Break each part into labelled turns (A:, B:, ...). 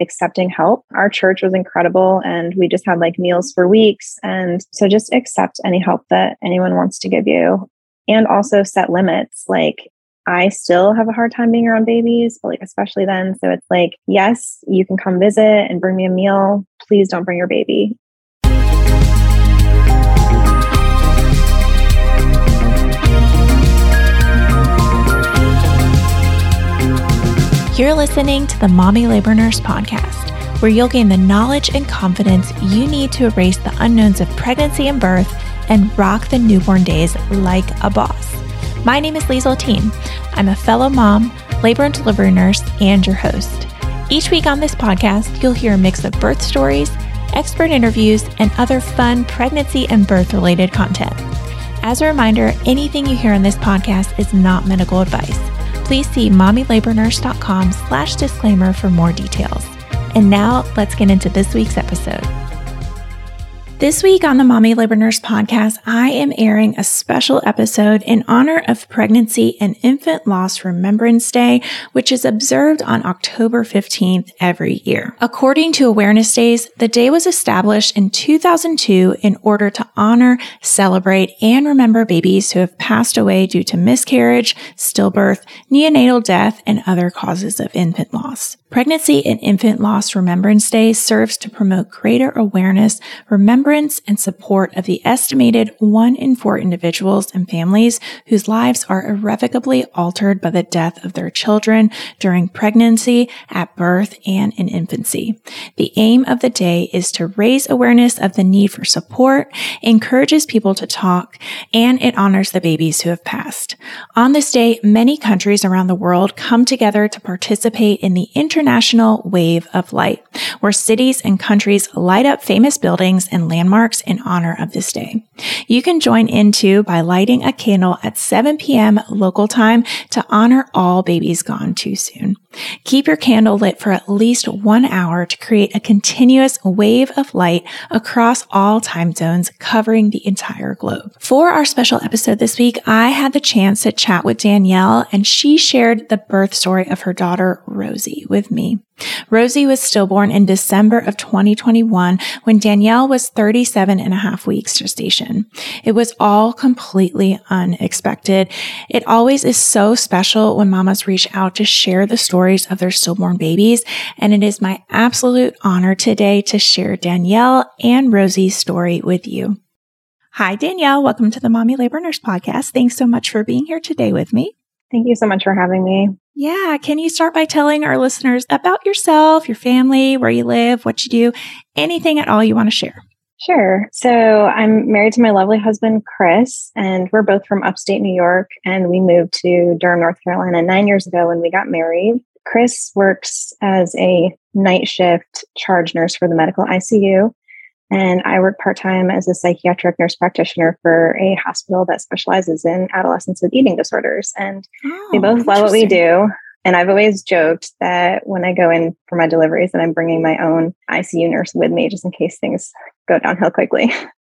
A: accepting help. Our church was incredible and we just had like meals for weeks. And so just accept any help that anyone wants to give you and also set limits. Like I still have a hard time being around babies, but like especially then. So it's like, yes, you can come visit and bring me a meal. Please don't bring your baby.
B: You're listening to the Mommy Labor Nurse podcast, where you'll gain the knowledge and confidence you need to erase the unknowns of pregnancy and birth and rock the newborn days like a boss. My name is Liesl Teen. I'm a fellow mom, labor and delivery nurse, and your host. Each week on this podcast, you'll hear a mix of birth stories, expert interviews, and other fun pregnancy and birth related content. As a reminder, anything you hear on this podcast is not medical advice. Please see mommylabornurse.com slash disclaimer for more details. And now let's get into this week's episode. This week on the Mommy Labor Nurse podcast, I am airing a special episode in honor of Pregnancy and Infant Loss Remembrance Day, which is observed on October 15th every year. According to Awareness Days, the day was established in 2002 in order to honor, celebrate, and remember babies who have passed away due to miscarriage, stillbirth, neonatal death, and other causes of infant loss. Pregnancy and Infant Loss Remembrance Day serves to promote greater awareness, remembrance, and support of the estimated one in four individuals and families whose lives are irrevocably altered by the death of their children during pregnancy, at birth, and in infancy. The aim of the day is to raise awareness of the need for support, encourages people to talk, and it honors the babies who have passed. On this day, many countries around the world come together to participate in the inter international wave of light, where cities and countries light up famous buildings and landmarks in honor of this day. You can join in too by lighting a candle at 7 p.m. local time to honor all babies gone too soon. Keep your candle lit for at least one hour to create a continuous wave of light across all time zones covering the entire globe. For our special episode this week, I had the chance to chat with Danielle and she shared the birth story of her daughter, Rosie, with me. Rosie was stillborn in December of 2021 when Danielle was 37 and a half weeks gestation. It was all completely unexpected. It always is so special when mamas reach out to share the stories of their stillborn babies. And it is my absolute honor today to share Danielle and Rosie's story with you. Hi, Danielle. Welcome to the Mommy Labor Nurse podcast. Thanks so much for being here today with me.
A: Thank you so much for having me.
B: Yeah. Can you start by telling our listeners about yourself, your family, where you live, what you do, anything at all you want to share?
A: Sure. So I'm married to my lovely husband, Chris, and we're both from upstate New York. And we moved to Durham, North Carolina nine years ago when we got married. Chris works as a night shift charge nurse for the medical ICU. And I work part time as a psychiatric nurse practitioner for a hospital that specializes in adolescents with eating disorders. And oh, we both love what we do. And I've always joked that when I go in for my deliveries, that I'm bringing my own ICU nurse with me just in case things go downhill quickly.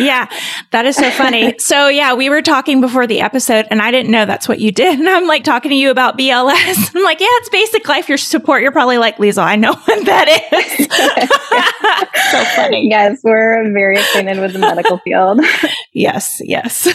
B: yeah, that is so funny. so, yeah, we were talking before the episode, and I didn't know that's what you did. And I'm like talking to you about BLS. I'm like, yeah, it's basic life your support. You're probably like, Liesl, I know what that
A: is. so funny. Yes, we're very acquainted with the medical field.
B: yes, yes.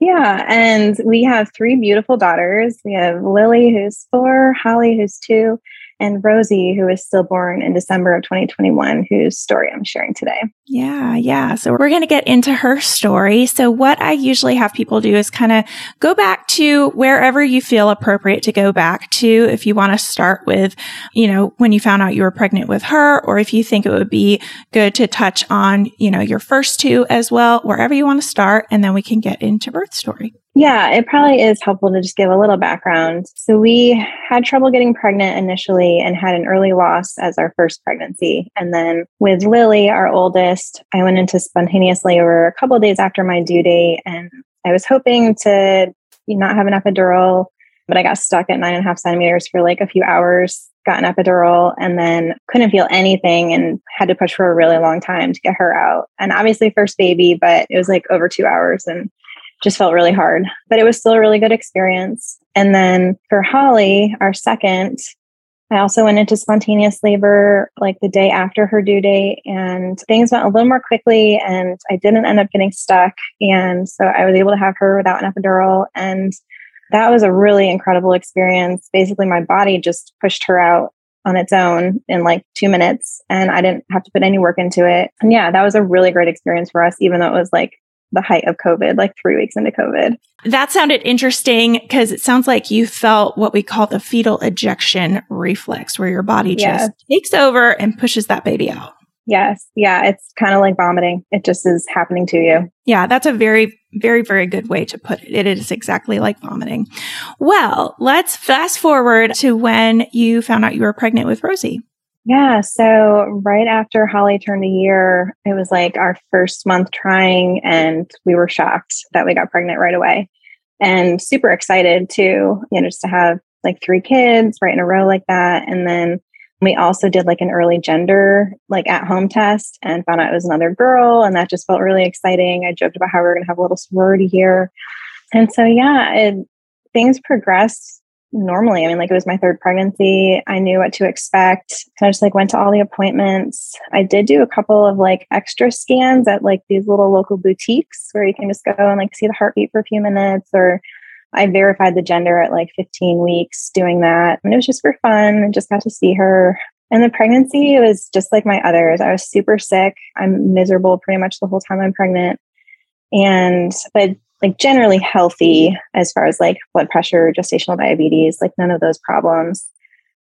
A: yeah, and we have three beautiful daughters. We have Lily, who's four, Holly, who's two, and Rosie, who is stillborn in December of 2021, whose story I'm sharing today.
B: Yeah, yeah. So we're going to get into her story. So what I usually have people do is kind of go back to wherever you feel appropriate to go back to. If you want to start with, you know, when you found out you were pregnant with her, or if you think it would be good to touch on, you know, your first two as well, wherever you want to start, and then we can get into birth story.
A: Yeah, it probably is helpful to just give a little background. So, we had trouble getting pregnant initially and had an early loss as our first pregnancy. And then with Lily, our oldest, I went into spontaneous labor a couple days after my due date. And I was hoping to not have an epidural, but I got stuck at nine and a half centimeters for like a few hours, got an epidural, and then couldn't feel anything and had to push for a really long time to get her out. And obviously, first baby, but it was like over two hours. And just felt really hard, but it was still a really good experience. And then for Holly, our second, I also went into spontaneous labor like the day after her due date, and things went a little more quickly, and I didn't end up getting stuck. And so I was able to have her without an epidural. And that was a really incredible experience. Basically, my body just pushed her out on its own in like two minutes, and I didn't have to put any work into it. And yeah, that was a really great experience for us, even though it was like the height of COVID, like three weeks into COVID.
B: That sounded interesting because it sounds like you felt what we call the fetal ejection reflex, where your body just takes over and pushes that baby out.
A: Yes. Yeah. It's kind of like vomiting. It just is happening to you.
B: Yeah. That's a very, very, very good way to put it. It is exactly like vomiting. Well, let's fast forward to when you found out you were pregnant with Rosie.
A: Yeah. So right after Holly turned a year, it was like our first month trying, and we were shocked that we got pregnant right away and super excited to, you know, just to have like three kids right in a row like that. And then we also did like an early gender, like at home test and found out it was another girl. And that just felt really exciting. I joked about how we are going to have a little sorority here. And so, yeah, it, things progressed normally. I mean, like it was my third pregnancy. I knew what to expect. And I just like went to all the appointments. I did do a couple of like extra scans at like these little local boutiques where you can just go and like see the heartbeat for a few minutes or I verified the gender at like 15 weeks doing that. And it was just for fun and just got to see her. And the pregnancy was just like my others. I was super sick. I'm miserable pretty much the whole time I'm pregnant. And, but like generally healthy as far as like blood pressure, gestational diabetes, like none of those problems.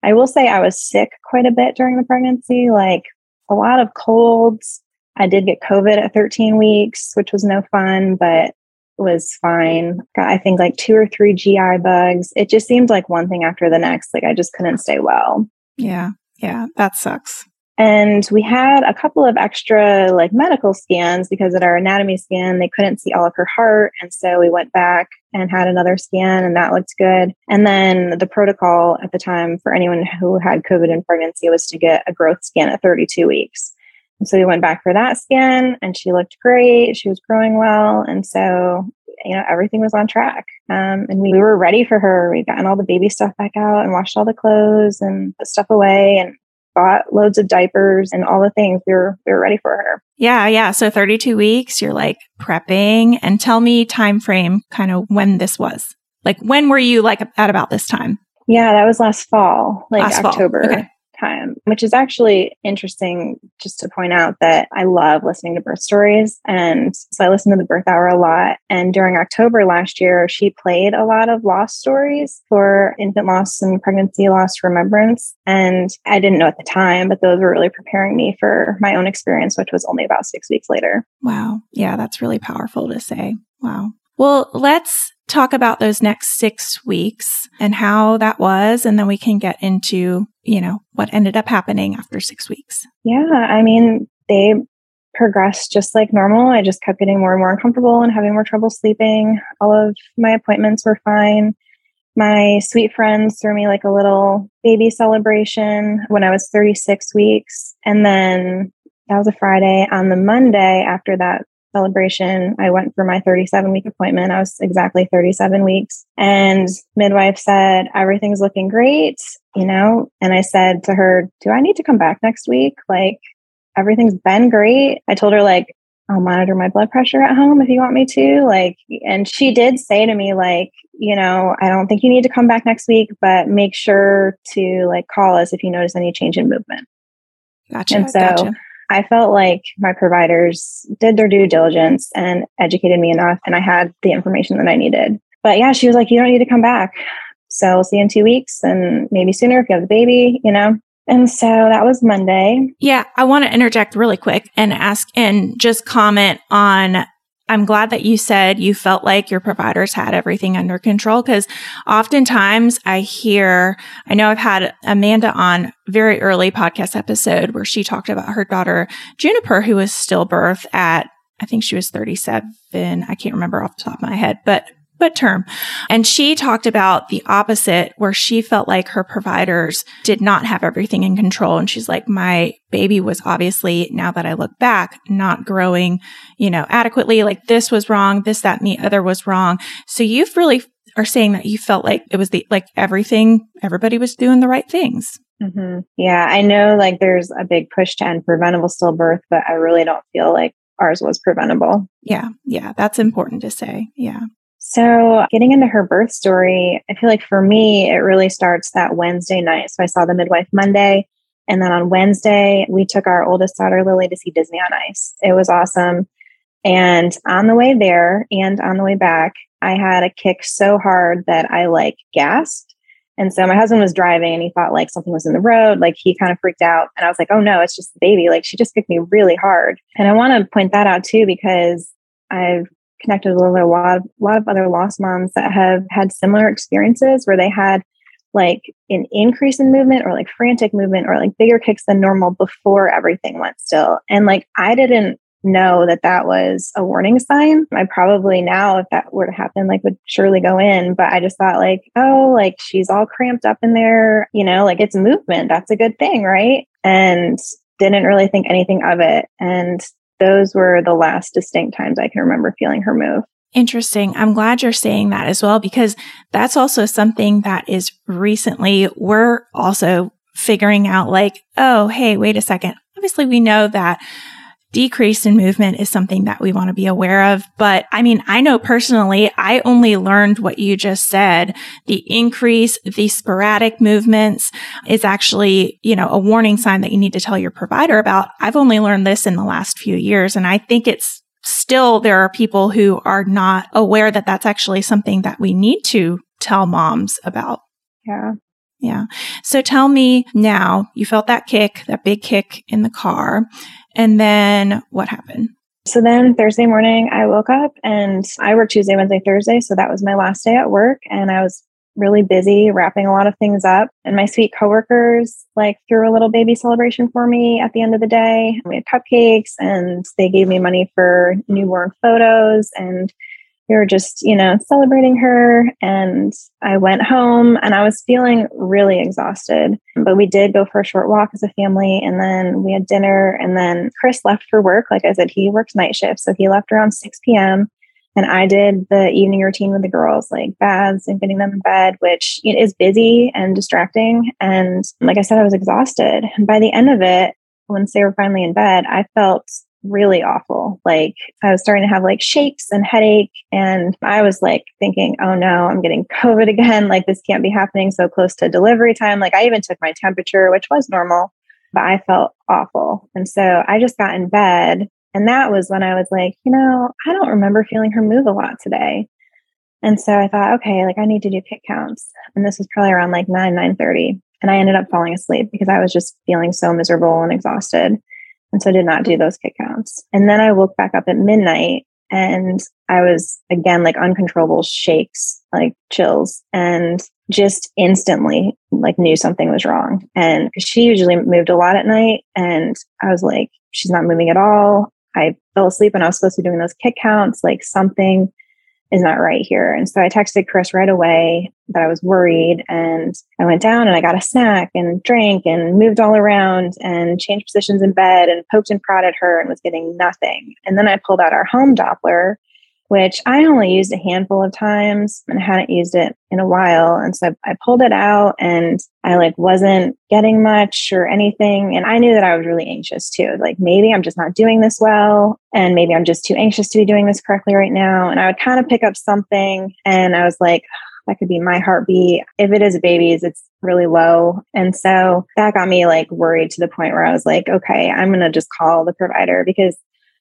A: I will say I was sick quite a bit during the pregnancy, like a lot of colds. I did get COVID at 13 weeks, which was no fun, but was fine. Got, I think like two or three GI bugs. It just seemed like one thing after the next. Like I just couldn't stay well.
B: Yeah. Yeah. That sucks.
A: And we had a couple of extra like medical scans because at our anatomy scan, they couldn't see all of her heart. And so we went back and had another scan and that looked good. And then the protocol at the time for anyone who had COVID in pregnancy was to get a growth scan at 32 weeks. And so we went back for that scan and she looked great. She was growing well. And so, you know, everything was on track. Um, and we, we were ready for her. We'd gotten all the baby stuff back out and washed all the clothes and put stuff away and bought loads of diapers and all the things. We were we were ready for her.
B: Yeah, yeah. So 32 weeks, you're like prepping and tell me time frame kind of when this was. Like when were you like at about this time?
A: Yeah, that was last fall, like last October. Fall. Okay time, which is actually interesting just to point out that I love listening to birth stories. And so I listen to the birth hour a lot. And during October last year, she played a lot of loss stories for infant loss and pregnancy loss remembrance. And I didn't know at the time, but those were really preparing me for my own experience, which was only about six weeks later.
B: Wow. Yeah, that's really powerful to say. Wow. Well, let's talk about those next six weeks and how that was. And then we can get into, you know, what ended up happening after six weeks.
A: Yeah. I mean, they progressed just like normal. I just kept getting more and more uncomfortable and having more trouble sleeping. All of my appointments were fine. My sweet friends threw me like a little baby celebration when I was 36 weeks. And then that was a Friday. On the Monday after that celebration, I went for my 37 week appointment. I was exactly 37 weeks. And midwife said, Everything's looking great, you know? And I said to her, Do I need to come back next week? Like, everything's been great. I told her, like, I'll monitor my blood pressure at home if you want me to. Like, and she did say to me, like, you know, I don't think you need to come back next week, but make sure to like call us if you notice any change in movement.
B: Gotcha.
A: And so
B: gotcha.
A: I felt like my providers did their due diligence and educated me enough, and I had the information that I needed. But yeah, she was like, You don't need to come back. So we'll see you in two weeks and maybe sooner if you have the baby, you know? And so that was Monday.
B: Yeah, I want to interject really quick and ask and just comment on I'm glad that you said you felt like your providers had everything under control because oftentimes I hear, I know I've had Amanda on very early podcast episode where she talked about her daughter Juniper, who was stillbirth at, I think she was 37. I can't remember off the top of my head, but but term. And she talked about the opposite where she felt like her providers did not have everything in control. And she's like, my baby was obviously, now that I look back, not growing, you know, adequately. Like this was wrong. This, that, and the other was wrong. So you've really are saying that you felt like it was the, like everything, everybody was doing the right things.
A: Mm-hmm. Yeah, I know like there's a big push to end preventable stillbirth, but I really don't feel like ours was preventable.
B: Yeah, yeah, that's important to say. Yeah.
A: So, getting into her birth story, I feel like for me, it really starts that Wednesday night. So, I saw the midwife Monday. And then on Wednesday, we took our oldest daughter, Lily, to see Disney on Ice. It was awesome. And on the way there and on the way back, I had a kick so hard that I like gasped. And so my husband was driving and he thought like something was in the road. Like he kind of freaked out. And I was like, oh no, it's just the baby. Like she just kicked me really hard. And I want to point that out too, because I've connected with a lot of, lot of other lost moms that have had similar experiences where they had like an increase in movement or like frantic movement or like bigger kicks than normal before everything went still. And like I didn't know that that was a warning sign. I probably now, if that were to happen, like would surely go in. But I just thought, like, oh, like she's all cramped up in there, you know, like it's movement. That's a good thing, right? And didn't really think anything of it. And those were the last distinct times I can remember feeling her move.
B: Interesting. I'm glad you're saying that as well, because that's also something that is recently we're also figuring out like, oh, hey, wait a second. Obviously, we know that decrease in movement is something that we want to be aware of. But I mean, I know personally, I only learned what you just said. The increase, the sporadic movements is actually, you know, a warning sign that you need to tell your provider about. I've only learned this in the last few years. And I think it's still, there are people who are not aware that that's actually something that we need to tell moms about.
A: Yeah.
B: Yeah. So tell me now, you felt that kick, that big kick in the car. And then what happened?
A: So then Thursday morning, I woke up and I worked Tuesday, Wednesday, Thursday. So that was my last day at work. And I was really busy wrapping a lot of things up. And my sweet coworkers like threw a little baby celebration for me at the end of the day. We had cupcakes and they gave me money for newborn photos and we were just, you know, celebrating her. And I went home and I was feeling really exhausted. But we did go for a short walk as a family. And then we had dinner. And then Chris left for work. Like I said, he works night shift. So he left around 6 p.m. And I did the evening routine with the girls, like baths and getting them in bed, which is busy and distracting. And like I said, I was exhausted. And by the end of it, once they were finally in bed, I felt really awful. Like I was starting to have like shakes and headache. And I was like thinking, oh no, I'm getting COVID again. Like this can't be happening so close to delivery time. Like I even took my temperature, which was normal, but I felt awful. And so I just got in bed. And that was when I was like, you know, I don't remember feeling her move a lot today. And so I thought, okay, like I need to do kick counts. And this was probably around like 9, 9 30. And I ended up falling asleep because I was just feeling so miserable and exhausted. And so I did not do those kick counts. And then I woke back up at midnight and I was again like uncontrollable shakes, like chills, and just instantly like knew something was wrong. And she usually moved a lot at night. And I was like, she's not moving at all. I fell asleep and I was supposed to be doing those kick counts, like something is not right here. And so I texted Chris right away that I was worried. And I went down and I got a snack and drank and moved all around and changed positions in bed and poked and prodded her and was getting nothing. And then I pulled out our home Doppler which I only used a handful of times and hadn't used it in a while. And so I pulled it out and I like wasn't getting much or anything. And I knew that I was really anxious too. Like maybe I'm just not doing this well. And maybe I'm just too anxious to be doing this correctly right now. And I would kind of pick up something and I was like, that could be my heartbeat. If it is a baby's, it's really low. And so that got me like worried to the point where I was like, okay, I'm going to just call the provider because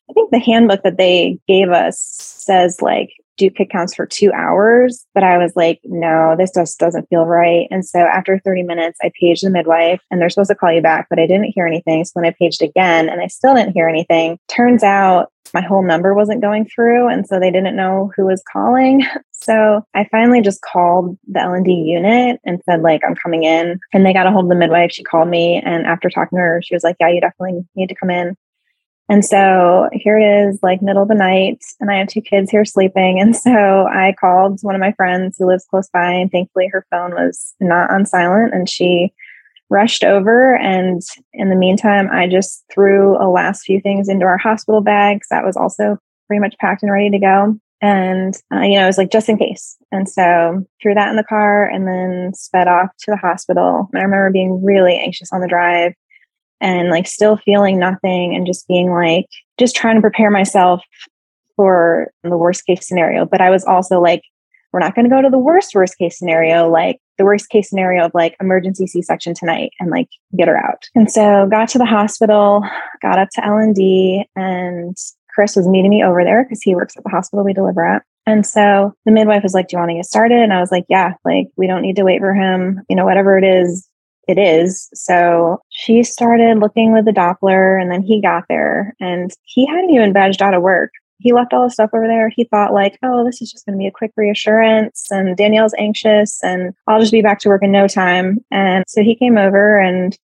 A: I think the handbook that they gave us says like do kick counts for two hours. But I was like, no, this just doesn't feel right. And so after 30 minutes, I paged the midwife and they're supposed to call you back, but I didn't hear anything. So then I paged again and I still didn't hear anything. Turns out my whole number wasn't going through. And so they didn't know who was calling. So I finally just called the L&D unit and said, like, I'm coming in. And they got a hold of the midwife. She called me. And after talking to her, she was like, yeah, you definitely need to come in. And so here it is, like middle of the night, and I have two kids here sleeping. And so I called one of my friends who lives close by, and thankfully her phone was not on silent, and she rushed over. And in the meantime, I just threw a last few things into our hospital bags. That was also pretty much packed and ready to go. And, uh, you know, it was like, just in case. And so threw that in the car and then sped off to the hospital. And I remember being really anxious on the drive and like still feeling nothing and just being like, just trying to prepare myself for the worst case scenario. But I was also like, we're not going to go to the worst, worst case scenario, like the worst case scenario of like emergency C-section tonight and like get her out. And so got to the hospital, got up to L&D and Chris was meeting me over there because he works at the hospital we deliver at. And so the midwife was like, Do you want to get started? And I was like, Yeah, like we don't need to wait for him. You know, whatever it is, it is. So she started looking with the Doppler and then he got there and he hadn't even badged out of work. He left all the stuff over there. He thought like, oh, this is just going to be a quick reassurance and Danielle's anxious and I'll just be back to work in no time. And so he came over and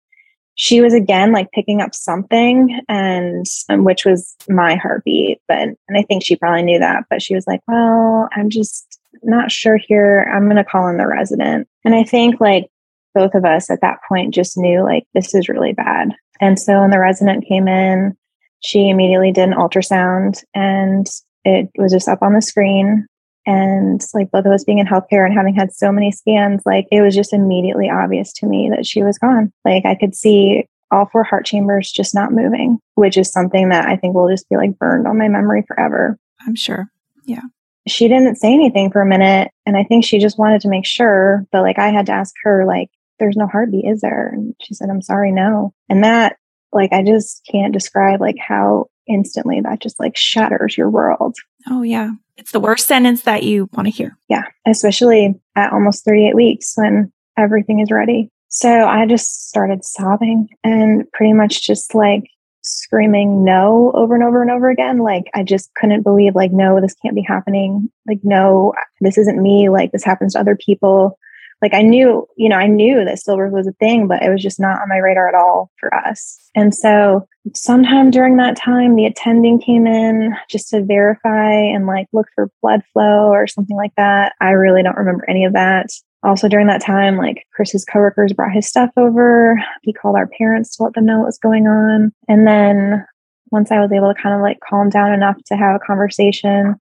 A: she was again like picking up something and um, which was my heartbeat but and i think she probably knew that but she was like well i'm just not sure here i'm going to call in the resident and i think like both of us at that point just knew like this is really bad and so when the resident came in she immediately did an ultrasound and it was just up on the screen and like both of us being in healthcare and having had so many scans, like it was just immediately obvious to me that she was gone. Like I could see all four heart chambers just not moving, which is something that I think will just be like burned on my memory forever.
B: I'm sure. Yeah.
A: She didn't say anything for a minute. And I think she just wanted to make sure, but like I had to ask her, like, there's no heartbeat, is there? And she said, I'm sorry, no. And that, like, I just can't describe like how instantly that just like shatters your world.
B: Oh, yeah. It's the worst sentence that you want to hear.
A: Yeah, especially at almost 38 weeks when everything is ready. So I just started sobbing and pretty much just like screaming no over and over and over again. Like I just couldn't believe, like, no, this can't be happening. Like, no, this isn't me. Like, this happens to other people like I knew, you know, I knew that stillbirth was a thing, but it was just not on my radar at all for us. And so sometime during that time, the attending came in just to verify and like look for blood flow or something like that. I really don't remember any of that. Also during that time, like Chris's coworkers brought his stuff over. He called our parents to let them know what was going on. And then once I was able to kind of like calm down enough to have a conversation,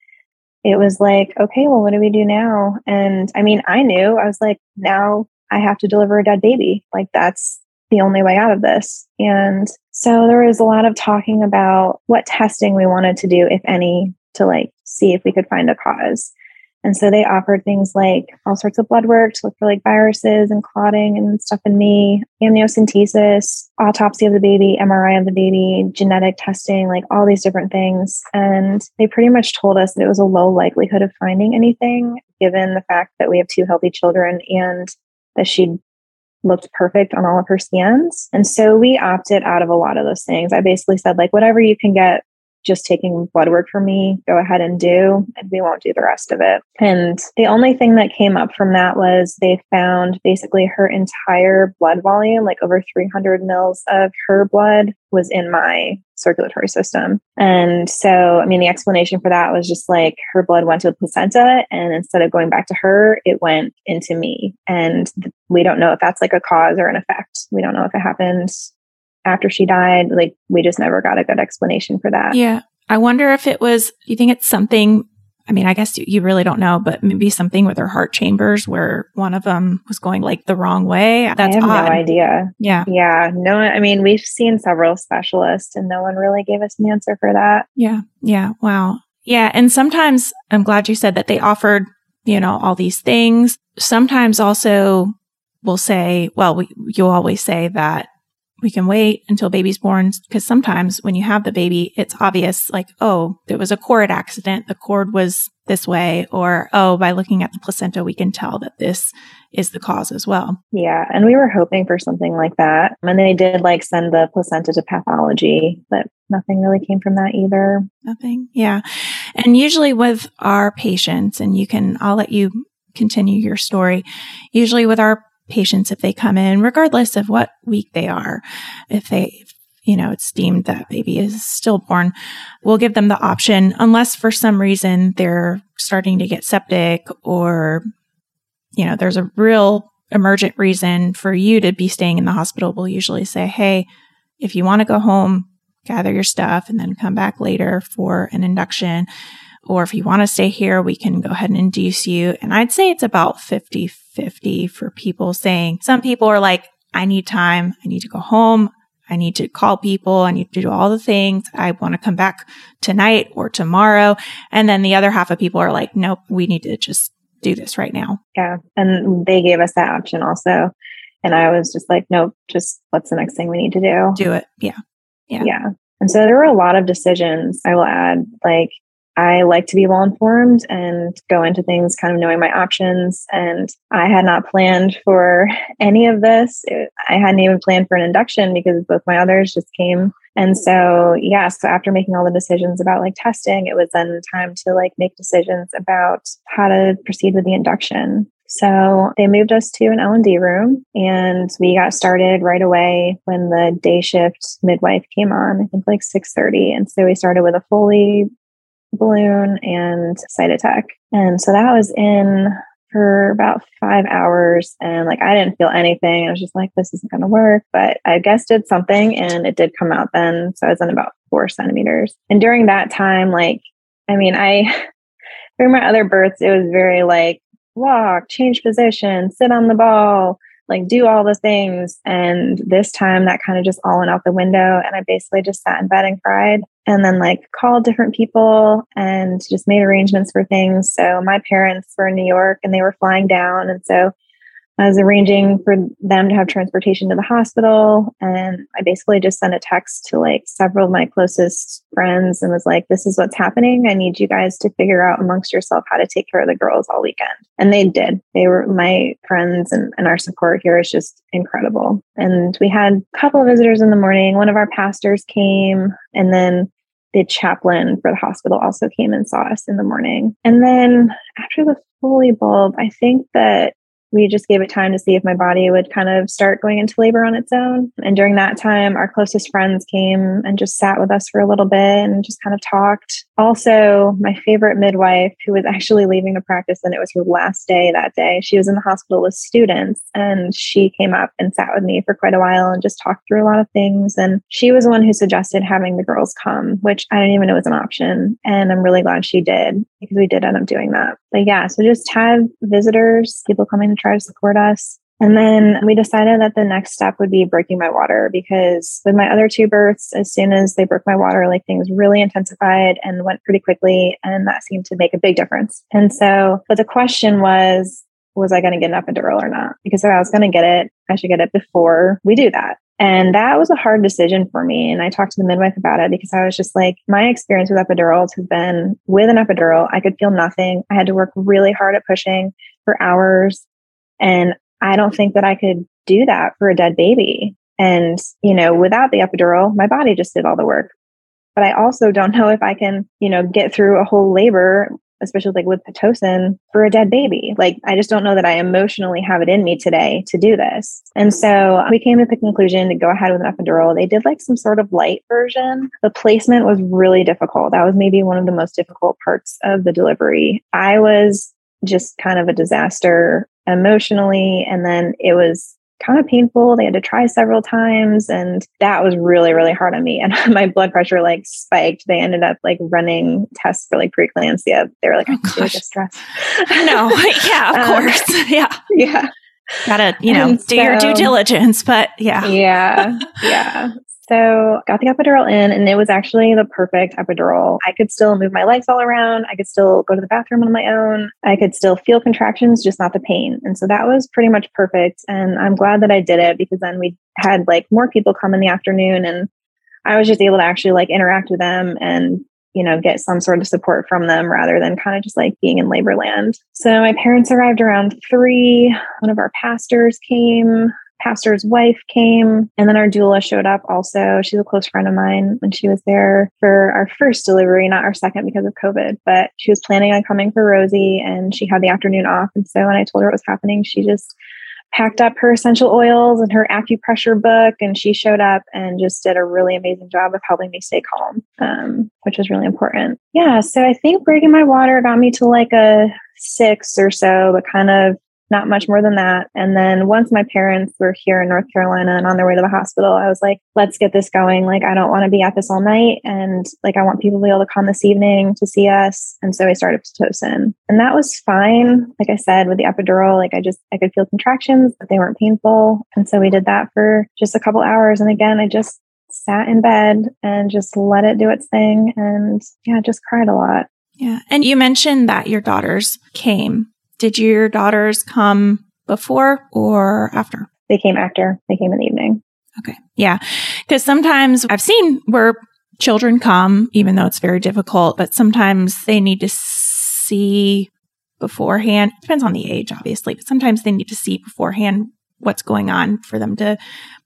A: it was like, okay, well, what do we do now? And I mean, I knew I was like, now I have to deliver a dead baby. Like, that's the only way out of this. And so there was a lot of talking about what testing we wanted to do, if any, to like see if we could find a cause. And so they offered things like all sorts of blood work to look for like viruses and clotting and stuff in me, amniocentesis, autopsy of the baby, MRI of the baby, genetic testing, like all these different things. And they pretty much told us that it was a low likelihood of finding anything given the fact that we have two healthy children and that she looked perfect on all of her scans. And so we opted out of a lot of those things. I basically said, like, whatever you can get just taking blood work for me, go ahead and do, and we won't do the rest of it. And the only thing that came up from that was they found basically her entire blood volume, like over 300 mils of her blood, was in my circulatory system. And so, I mean, the explanation for that was just like her blood went to the placenta, and instead of going back to her, it went into me. And we don't know if that's like a cause or an effect. We don't know if it happened after she died. Like we just never got a good explanation for that.
B: Yeah. I wonder if it was, you think it's something, I mean, I guess you really don't know, but maybe something with her heart chambers where one of them was going like the wrong way. That's
A: I have
B: odd.
A: no idea.
B: Yeah.
A: Yeah. No, I mean, we've seen several specialists and no one really gave us an answer for that.
B: Yeah. Yeah. Wow. Yeah. And sometimes I'm glad you said that they offered, you know, all these things. Sometimes also we'll say, well, we, you'll always say that we can wait until baby's born because sometimes when you have the baby, it's obvious like, oh, there was a cord accident. The cord was this way. Or, oh, by looking at the placenta, we can tell that this is the cause as well.
A: Yeah. And we were hoping for something like that. And they did like send the placenta to pathology, but nothing really came from that either.
B: Nothing. Yeah. And usually with our patients, and you can, I'll let you continue your story. Usually with our patients if they come in, regardless of what week they are. If they, you know, it's deemed that baby is stillborn, we'll give them the option, unless for some reason they're starting to get septic or, you know, there's a real emergent reason for you to be staying in the hospital. We'll usually say, hey, if you want to go home, gather your stuff and then come back later for an induction or if you want to stay here, we can go ahead and induce you. And I'd say it's about 50 50 for people saying some people are like, I need time. I need to go home. I need to call people. I need to do all the things. I want to come back tonight or tomorrow. And then the other half of people are like, nope, we need to just do this right now.
A: Yeah. And they gave us that option also. And I was just like, nope, just what's the next thing we need to do?
B: Do it. Yeah.
A: Yeah. Yeah. And so there were a lot of decisions I will add, like I like to be well informed and go into things kind of knowing my options. And I had not planned for any of this. I hadn't even planned for an induction because both my others just came. And so, yeah, so after making all the decisions about like testing, it was then time to like make decisions about how to proceed with the induction. So they moved us to an L&D room and we got started right away when the day shift midwife came on, I think like 6:30. And so we started with a Foley balloon and Cytotec. And so that was in for about five hours and like I didn't feel anything. I was just like, this isn't gonna work. But I guess did something and it did come out then. So I was in about four centimeters. And during that time, like, I mean, I during my other births, it was very like walk, change position, sit on the ball, like do all the things. And this time that kind of just all went out the window. And I basically just sat in bed and cried and then like called different people and just made arrangements for things. So my parents were in New York and they were flying down. And so I was arranging for them to have transportation to the hospital. And I basically just sent a text to like several of my closest friends and was like, this is what's happening. I need you guys to figure out amongst yourself how to take care of the girls all weekend. And they did. They were my friends and, and our support here is just incredible. And we had a couple of visitors in the morning. One of our pastors came and then the chaplain for the hospital also came and saw us in the morning. And then after the Foley bulb, I think that we just gave it time to see if my body would kind of start going into labor on its own. And during that time, our closest friends came and just sat with us for a little bit and just kind of talked. Also, my favorite midwife, who was actually leaving the practice and it was her last day that day, she was in the hospital with students and she came up and sat with me for quite a while and just talked through a lot of things. And she was the one who suggested having the girls come, which I didn't even know was an option. And I'm really glad she did because we did end up doing that. But yeah, so just have visitors, people coming to try to support us. And then we decided that the next step would be breaking my water because with my other two births, as soon as they broke my water, like things really intensified and went pretty quickly. And that seemed to make a big difference. And so, but the question was, was I going to get an epidural or not? Because if I was going to get it, I should get it before we do that. And that was a hard decision for me. And I talked to the midwife about it because I was just like, my experience with epidurals has been with an epidural, I could feel nothing. I had to work really hard at pushing for hours. And I don't think that I could do that for a dead baby. And, you know, without the epidural, my body just did all the work. But I also don't know if I can, you know, get through a whole labor especially like with Pitocin for a dead baby. Like, I just don't know that I emotionally have it in me today to do this. And so we came to the conclusion to go ahead with an epidural. They did like some sort of light version. The placement was really difficult. That was maybe one of the most difficult parts of the delivery. I was just kind of a disaster emotionally. And then it was kind of painful. They had to try several times and that was really, really hard on me. And my blood pressure like spiked. They ended up like running tests for like preeclampsia. They were like, oh, I distress.
B: no, yeah, of um, course. Yeah.
A: Yeah.
B: Gotta, you know, and do so, your due diligence, but yeah.
A: Yeah. Yeah. So got the epidural in and it was actually the perfect epidural. I could still move my legs all around. I could still go to the bathroom on my own. I could still feel contractions, just not the pain. And so that was pretty much perfect. And I'm glad that I did it because then we had like more people come in the afternoon and I was just able to actually like interact with them and you know, get some sort of support from them rather than kind of just like being in labor land. So my parents arrived around three. One of our pastors came pastor's wife came and then our doula showed up also. She's a close friend of mine when she was there for our first delivery not our second because of covid but she was planning on coming for rosie and she had the afternoon off. And so when i told her what was happening she just packed up her essential oils and her acupressure book and she showed up and just did a really amazing job of helping me stay calm um, which was really important. Yeah so i think breaking my water got me to like a six or so but kind of not much more than that. And then once my parents were here in North Carolina and on their way to the hospital, I was like, let's get this going. Like, I don't want to be at this all night. And like, I want people to be able to come this evening to see us. And so I started Pitocin. And that was fine. Like I said, with the epidural, like I just, I could feel contractions, but they weren't painful. And so we did that for just a couple hours. And again, I just sat in bed and just let it do its thing. And yeah, just cried a lot.
B: Yeah. And you mentioned that your daughters came did your daughters come before or after?
A: They came after. They came in the evening.
B: Okay. Yeah. Because sometimes I've seen where children come, even though it's very difficult, but sometimes they need to see beforehand. It depends on the age, obviously, but sometimes they need to see beforehand what's going on for them to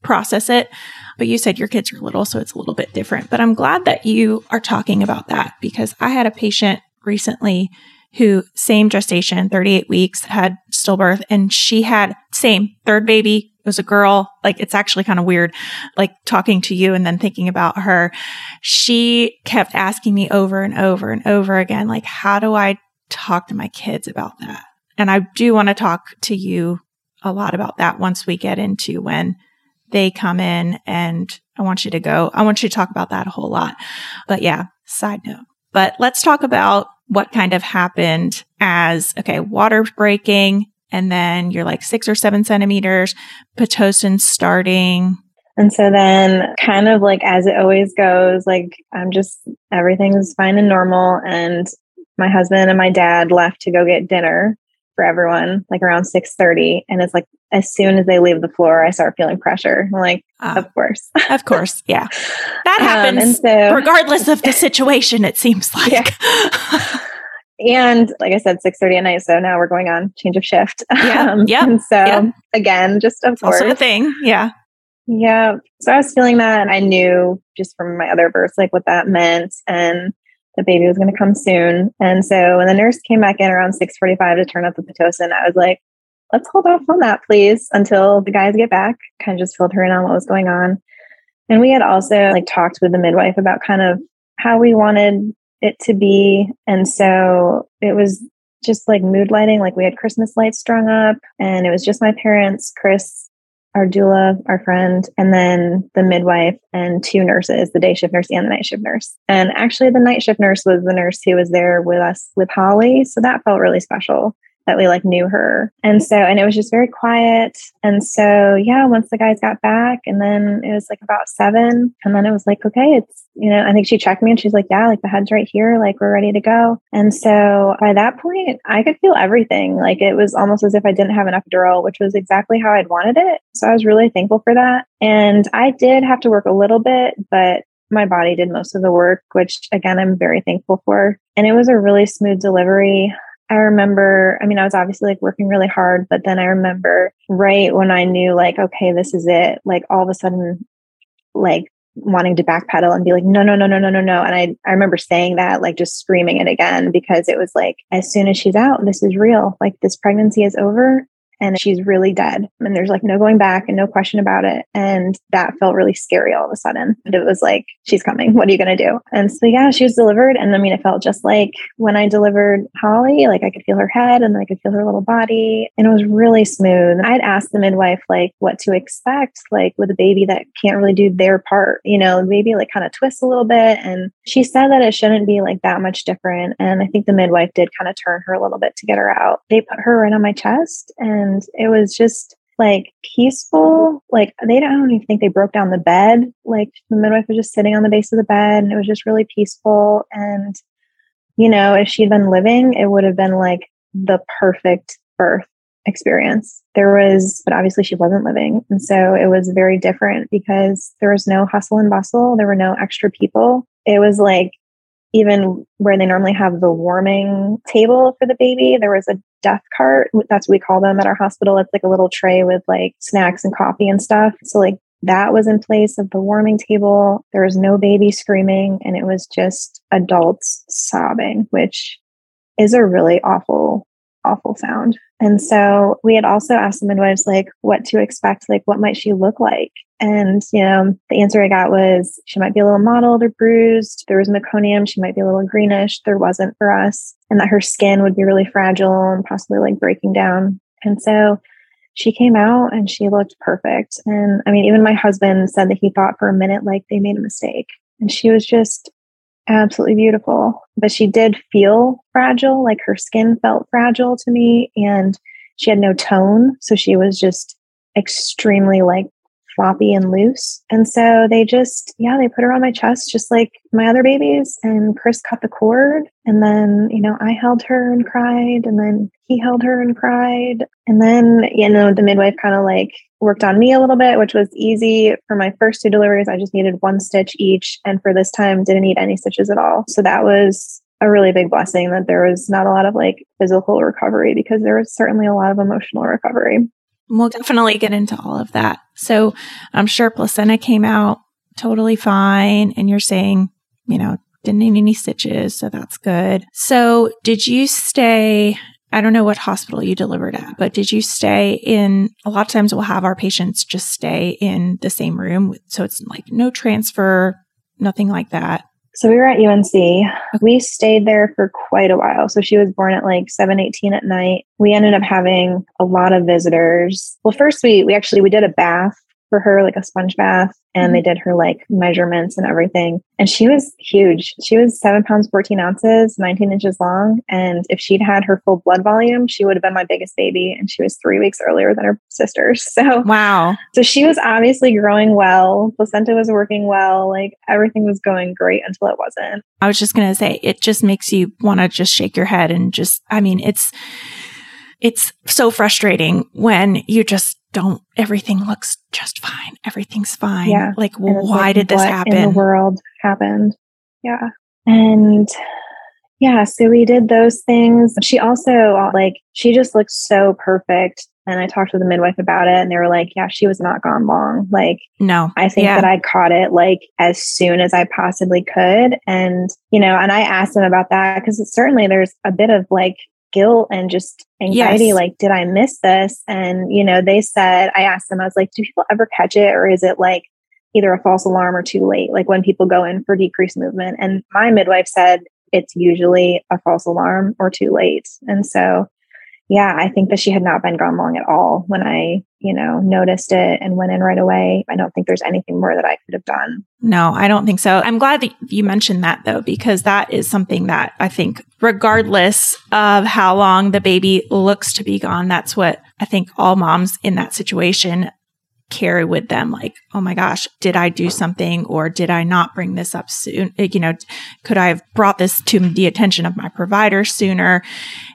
B: process it. But you said your kids are little, so it's a little bit different. But I'm glad that you are talking about that because I had a patient recently who same gestation, 38 weeks, had stillbirth, and she had same third baby. It was a girl. Like it's actually kind of weird, like talking to you and then thinking about her. She kept asking me over and over and over again, like, how do I talk to my kids about that? And I do want to talk to you a lot about that once we get into when they come in and I want you to go. I want you to talk about that a whole lot. But yeah, side note. But let's talk about what kind of happened as, okay, water breaking, and then you're like six or seven centimeters, Pitocin starting.
A: And so then, kind of like as it always goes, like I'm just everything's fine and normal. And my husband and my dad left to go get dinner for everyone, like around six thirty. And it's like as soon as they leave the floor, I start feeling pressure. I'm like, uh, of course,
B: of course, yeah, that um, happens. Um, so, regardless of the situation, it seems like.
A: Yeah. and like I said, six thirty at night. So now we're going on change of shift.
B: Yeah. Um, yeah.
A: And so yeah. again, just of course,
B: also a thing. Yeah.
A: Yeah. So I was feeling that, and I knew just from my other births like what that meant, and the baby was going to come soon. And so when the nurse came back in around six forty-five to turn up the pitocin, I was like, "Let's hold off on that, please, until the guys get back." Kind of just filled her in on what was going on, and we had also like talked with the midwife about kind of how we wanted it to be. And so it was just like mood lighting. Like we had Christmas lights strung up, and it was just my parents, Chris, our doula, our friend, and then the midwife and two nurses, the day shift nurse and the night shift nurse. And actually, the night shift nurse was the nurse who was there with us with Holly. So that felt really special that we like knew her. And so, and it was just very quiet. And so, yeah, once the guys got back, and then it was like about seven, and then it was like, okay, it's, you know, I think she checked me and she's like, yeah, like the head's right here, like we're ready to go. And so by that point, I could feel everything. Like it was almost as if I didn't have an epidural, which was exactly how I'd wanted it. So I was really thankful for that. And I did have to work a little bit, but my body did most of the work, which again, I'm very thankful for. And it was a really smooth delivery. I remember, I mean, I was obviously like working really hard, but then I remember right when I knew, like, okay, this is it, like all of a sudden, like wanting to backpedal and be like, no, no, no, no, no, no, no. And I, I remember saying that, like just screaming it again, because it was like, as soon as she's out, this is real. Like this pregnancy is over and she's really dead. And there's like no going back and no question about it. And that felt really scary all of a sudden. But it was like she's coming. What are you going to do? And so yeah she was delivered. And i mean it felt just like when i delivered holly like i could feel her head and i could feel her little body. And it was really smooth. I'd asked the midwife like what to expect like with a baby that can't really do their part you know maybe like kind of twist a little bit. And she said that it shouldn't be like that much different. And i think the midwife did kind of turn her a little bit to get her out. They put her right on my chest and and it was just like peaceful. Like they don't even think they broke down the bed. Like the midwife was just sitting on the base of the bed and it was just really peaceful. And, you know, if she'd been living, it would have been like the perfect birth experience. There was, but obviously she wasn't living. And so it was very different because there was no hustle and bustle. There were no extra people. It was like even where they normally have the warming table for the baby, there was a death cart. That's what we call them at our hospital. It's like a little tray with like snacks and coffee and stuff. So, like, that was in place of the warming table. There was no baby screaming, and it was just adults sobbing, which is a really awful, awful sound. And so we had also asked the midwives, like, what to expect, like, what might she look like? And, you know, the answer I got was she might be a little mottled or bruised. There was meconium. She might be a little greenish. There wasn't for us. And that her skin would be really fragile and possibly like breaking down. And so she came out and she looked perfect. And I mean, even my husband said that he thought for a minute like they made a mistake. And she was just absolutely beautiful. But she did feel fragile, like her skin felt fragile to me. And she had no tone. So she was just extremely like floppy and loose. And so they just, yeah, they put her on my chest just like my other babies. And Chris cut the cord. And then, you know, I held her and cried. And then he held her and cried. And then, you know, the midwife kind of like worked on me a little bit, which was easy. For my first two deliveries, I just needed one stitch each. And for this time, didn't need any stitches at all. So that was a really big blessing that there was not a lot of like physical recovery because there was certainly a lot of emotional recovery.
B: We'll definitely get into all of that. So I'm sure placenta came out totally fine. And you're saying, you know, didn't need any stitches. So that's good. So did you stay? I don't know what hospital you delivered at, but did you stay in? A lot of times we'll have our patients just stay in the same room. So it's like no transfer, nothing like that.
A: So we were at UNC. We stayed there for quite a while. So she was born at like 718 at night. We ended up having a lot of visitors. Well, first we we actually we did a bath for her, like a sponge bath, and they mm-hmm. did her like measurements and everything. And she was huge. She was seven pounds, 14 ounces, 19 inches long. And if she'd had her full blood volume, she would have been my biggest baby. And she was three weeks earlier than her sisters. So,
B: wow.
A: So she was obviously growing well. Placenta was working well. Like everything was going great until it wasn't.
B: I was just going to say, it just makes you want to just shake your head and just, I mean, it's, it's so frustrating when you just don't everything looks just fine. Everything's fine. Yeah. Like why like, did this happen
A: in the world happened? Yeah. And yeah so we did those things. She also uh, like she just looked so perfect. And i talked to the midwife about it and they were like yeah she was not gone long. Like
B: no.
A: I think yeah. that i caught it like as soon as i possibly could. And you know and i asked them about that because certainly there's a bit of like guilt and just anxiety yes. like did i miss this? And you know they said i asked them i was like do people ever catch it or is it like either a false alarm or too late? Like when people go in for decreased movement. And my midwife said it's usually a false alarm or too late. And so yeah, I think that she had not been gone long at all when I, you know, noticed it and went in right away. I don't think there's anything more that I could have done.
B: No, I don't think so. I'm glad that you mentioned that though, because that is something that I think, regardless of how long the baby looks to be gone, that's what I think all moms in that situation carry with them like oh my gosh did i do something or did i not bring this up soon eh, you know could i have brought this to the attention of my provider sooner?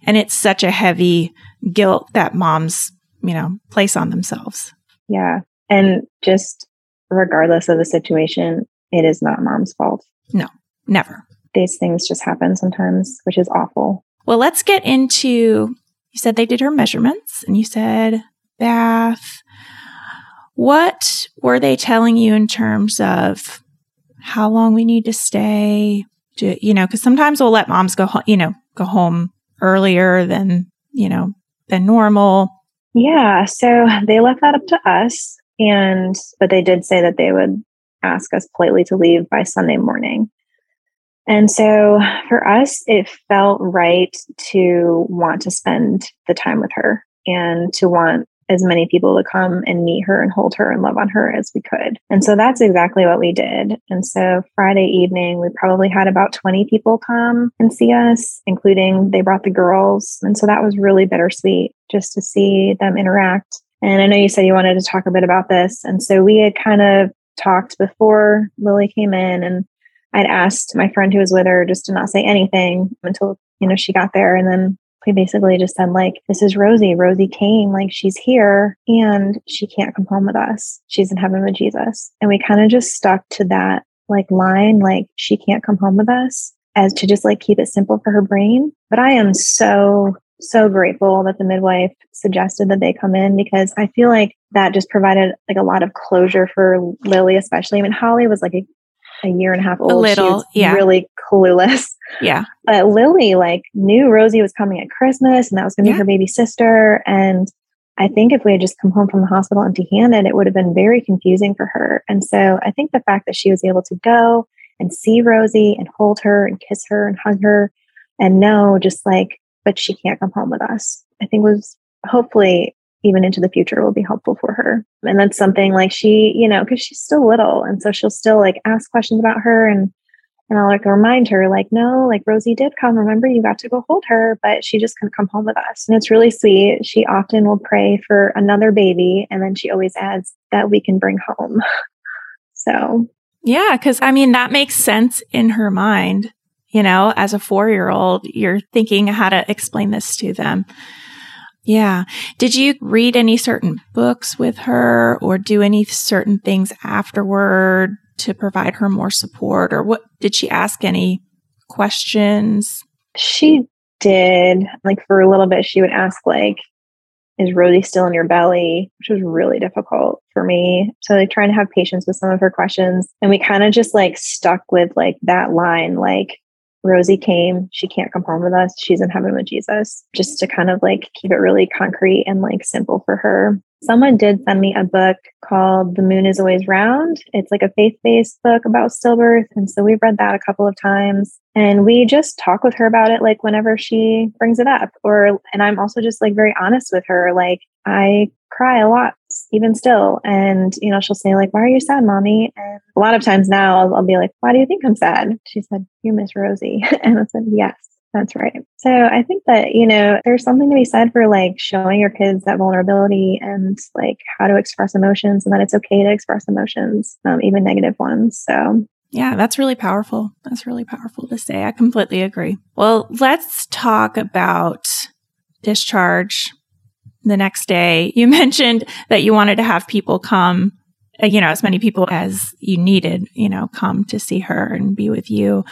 B: And it's such a heavy guilt that moms you know place on themselves.
A: Yeah. And just regardless of the situation it is not mom's fault.
B: No never.
A: These things just happen sometimes which is awful.
B: Well let's get into you said they did her measurements and you said bath what were they telling you in terms of how long we need to stay? You know, because sometimes we'll let moms go, home, you know, go home earlier than, you know, than normal.
A: Yeah. So they left that up to us. And, but they did say that they would ask us politely to leave by Sunday morning. And so for us, it felt right to want to spend the time with her and to want as many people to come and meet her and hold her and love on her as we could. And so that's exactly what we did. And so Friday evening, we probably had about 20 people come and see us, including they brought the girls. And so that was really bittersweet just to see them interact. And I know you said you wanted to talk a bit about this. And so we had kind of talked before Lily came in and I'd asked my friend who was with her just to not say anything until, you know, she got there. And then we basically just said like this is rosie rosie came like she's here and she can't come home with us she's in heaven with jesus and we kind of just stuck to that like line like she can't come home with us as to just like keep it simple for her brain but i am so so grateful that the midwife suggested that they come in because I feel like that just provided like a lot of closure for Lily, especially. I mean, Holly was like a a year and a half old. A
B: little, yeah.
A: Really clueless.
B: Yeah.
A: But Lily like knew Rosie was coming at Christmas and that was going to yeah. be her baby sister. And I think if we had just come home from the hospital empty handed, it would have been very confusing for her. And so I think the fact that she was able to go and see Rosie and hold her and kiss her and hug her and know just like, but she can't come home with us, I think was hopefully even into the future will be helpful for her. And that's something like she, you know, because she's still little. And so she'll still like ask questions about her and and I'll like remind her, like, no, like Rosie did come. Remember, you got to go hold her, but she just couldn't come home with us. And it's really sweet. She often will pray for another baby. And then she always adds that we can bring home. so,
B: yeah, because I mean, that makes sense in her mind. You know, as a four year old, you're thinking how to explain this to them. Yeah. Did you read any certain books with her or do any certain things afterward to provide her more support or what did she ask any questions?
A: She did. Like for a little bit she would ask like is Rosie still in your belly? Which was really difficult for me. So like trying to have patience with some of her questions. And we kind of just like stuck with like that line, like Rosie came, she can't come home with us. She's in heaven with Jesus, just to kind of like keep it really concrete and like simple for her. Someone did send me a book called The Moon is Always Round. It's like a faith based book about stillbirth. And so we've read that a couple of times. And we just talk with her about it like whenever she brings it up. Or, and I'm also just like very honest with her. Like, I cry a lot even still. And, you know, she'll say, like, why are you sad, mommy? And a lot of times now I'll, I'll be like, why do you think I'm sad? She said, you miss Rosie. and I said, yes. That's right. So I think that, you know, there's something to be said for like showing your kids that vulnerability and like how to express emotions and that it's okay to express emotions, um, even negative ones. So
B: yeah, that's really powerful. That's really powerful to say. I completely agree. Well, let's talk about discharge the next day. You mentioned that you wanted to have people come, uh, you know, as many people as you needed, you know, come to see her and be with you.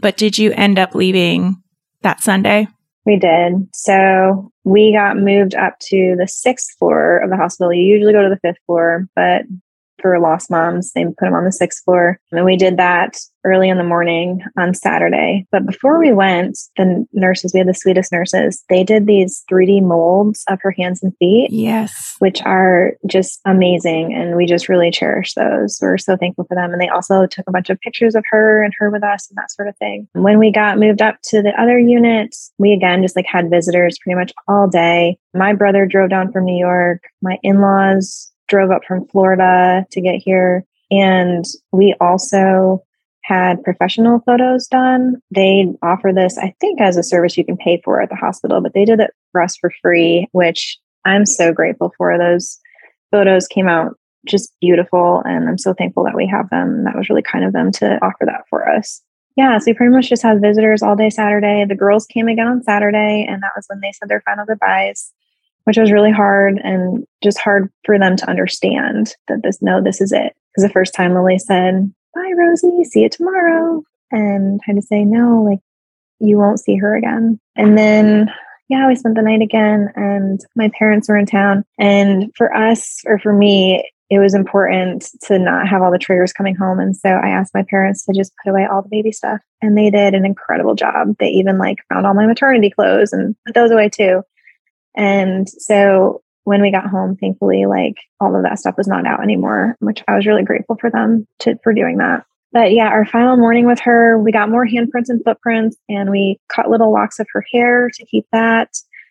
B: But did you end up leaving that Sunday?
A: We did. So we got moved up to the sixth floor of the hospital. You usually go to the fifth floor, but for lost moms. They put them on the sixth floor. And we did that early in the morning on Saturday. But before we went, the nurses, we had the sweetest nurses, they did these 3D molds of her hands and feet.
B: Yes.
A: Which are just amazing. And we just really cherish those. We're so thankful for them. And they also took a bunch of pictures of her and her with us and that sort of thing. When we got moved up to the other unit, we again just like had visitors pretty much all day. My brother drove down from New York. My in laws drove up from Florida to get here. And we also had professional photos done. They offer this, I think, as a service you can pay for at the hospital, but they did it for us for free, which I'm so grateful for. Those photos came out just beautiful, and I'm so thankful that we have them. That was really kind of them to offer that for us. Yeah, so we pretty much just had visitors all day Saturday. The girls came again on Saturday, and that was when they said their final goodbyes which was really hard and just hard for them to understand that this, no, this is it. Because the first time Lily said, bye, Rosie, see you tomorrow. And I had to say, no, like, you won't see her again. And then, yeah, we spent the night again, and my parents were in town. And for us, or for me, it was important to not have all the triggers coming home. And so I asked my parents to just put away all the baby stuff. And they did an incredible job. They even like found all my maternity clothes and put those away too. And so when we got home, thankfully, like all of that stuff was not out anymore, which I was really grateful for them to for doing that. But yeah, our final morning with her, we got more handprints and footprints, and we cut little locks of her hair to keep that.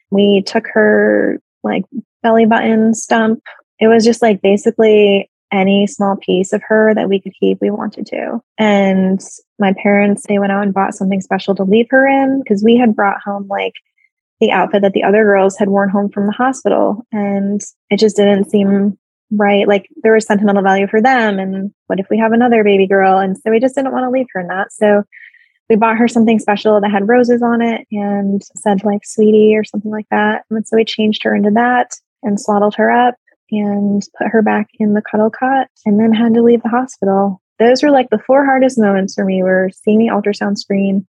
A: We took her like belly button stump. It was just like basically any small piece of her that we could keep, we wanted to. And my parents, they went out and bought something special to leave her in because we had brought home like the outfit that the other girls had worn home from the hospital. And it just didn't seem right. Like there was sentimental value for them. And what if we have another baby girl? And so we just didn't want to leave her in that. So we bought her something special that had roses on it and said like sweetie or something like that. And so we changed her into that and swaddled her up and put her back in the cuddle cot and then had to leave the hospital. Those were like the four hardest moments for me were seeing the ultrasound screen,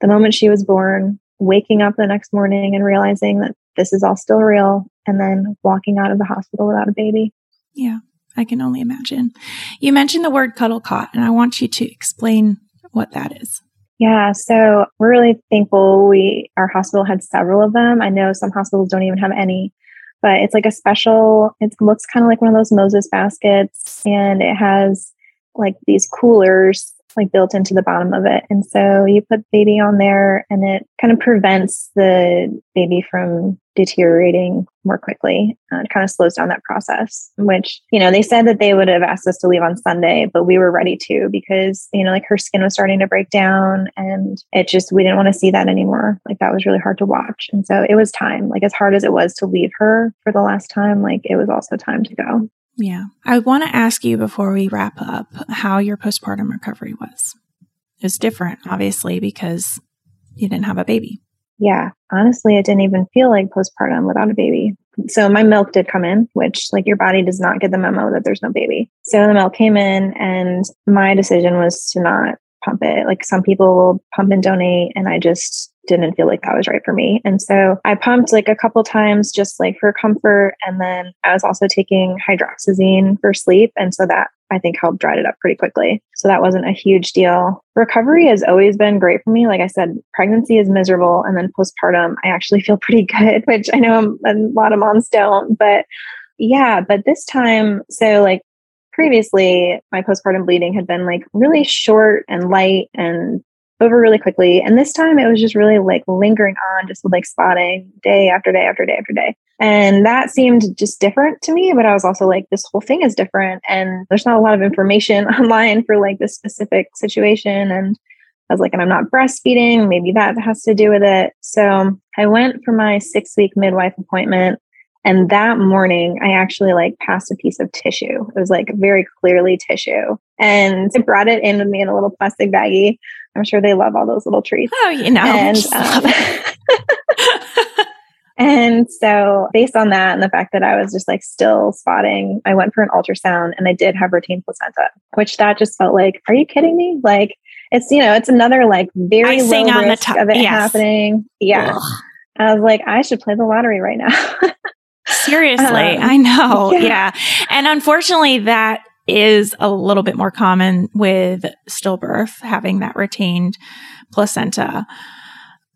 A: the moment she was born, waking up the next morning and realizing that this is all still real and then walking out of the hospital without a baby.
B: Yeah, I can only imagine. You mentioned the word cuddle cot, and I want you to explain what that is.
A: Yeah, so we're really thankful we our hospital had several of them. I know some hospitals don't even have any, but it's like a special, it looks kind of like one of those Moses baskets and it has like these coolers like built into the bottom of it. And so you put baby on there and it kind of prevents the baby from deteriorating more quickly. Uh, it kind of slows down that process, which, you know, they said that they would have asked us to leave on Sunday, but we were ready to because, you know, like her skin was starting to break down and it just, we didn't want to see that anymore. Like that was really hard to watch. And so it was time, like as hard as it was to leave her for the last time, like it was also time to go.
B: Yeah. I want to ask you before we wrap up how your postpartum recovery was. It was different, obviously, because you didn't have a baby.
A: Yeah. Honestly, it didn't even feel like postpartum without a baby. So my milk did come in, which like your body does not get the memo that there's no baby. So the milk came in and my decision was to not pump it. Like some people will pump and donate and I just didn't feel like that was right for me. And so I pumped like a couple times just like for comfort. And then I was also taking hydroxyzine for sleep. And so that I think helped dried it up pretty quickly. So that wasn't a huge deal. Recovery has always been great for me. Like I said, pregnancy is miserable. And then postpartum, I actually feel pretty good, which I know a lot of moms don't. But yeah, but this time, so like previously, my postpartum bleeding had been like really short and light and over really quickly. And this time it was just really like lingering on, just like spotting day after day after day after day. And that seemed just different to me. But I was also like, this whole thing is different. And there's not a lot of information online for like this specific situation. And I was like, and I'm not breastfeeding. Maybe that has to do with it. So I went for my six week midwife appointment. And that morning, I actually like passed a piece of tissue. It was like very clearly tissue. And I brought it in with me in a little plastic baggie. I'm sure they love all those little treats.
B: Oh, you know. And, um,
A: and so, based on that and the fact that I was just like still spotting, I went for an ultrasound and I did have retained placenta, which that just felt like, are you kidding me? Like, it's, you know, it's another like very Icing low risk of it yes. happening. Yeah. Ugh. I was like, I should play the lottery right now.
B: Seriously, um, I know. Yeah. yeah. And unfortunately, that is a little bit more common with stillbirth, having that retained placenta.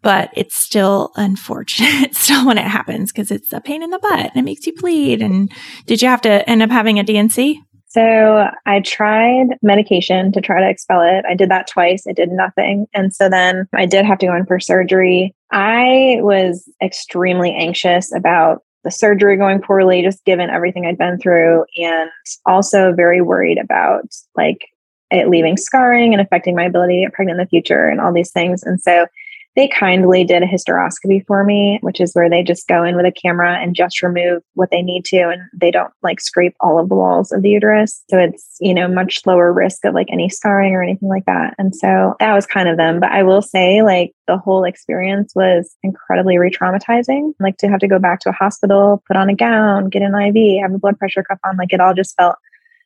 B: But it's still unfortunate still when it happens because it's a pain in the butt and it makes you bleed. And did you have to end up having a D&C?
A: So I tried medication to try to expel it. I did that twice. It did nothing. And so then I did have to go in for surgery. I was extremely anxious about the surgery going poorly, just given everything I'd been through, and also very worried about like it leaving scarring and affecting my ability to get pregnant in the future and all these things. And so they kindly did a hysteroscopy for me, which is where they just go in with a camera and just remove what they need to. And they don't like scrape all of the walls of the uterus. So it's, you know, much lower risk of like any scarring or anything like that. And so that was kind of them. But I will say, like, the whole experience was incredibly re traumatizing. Like to have to go back to a hospital, put on a gown, get an IV, have a blood pressure cuff on, like it all just felt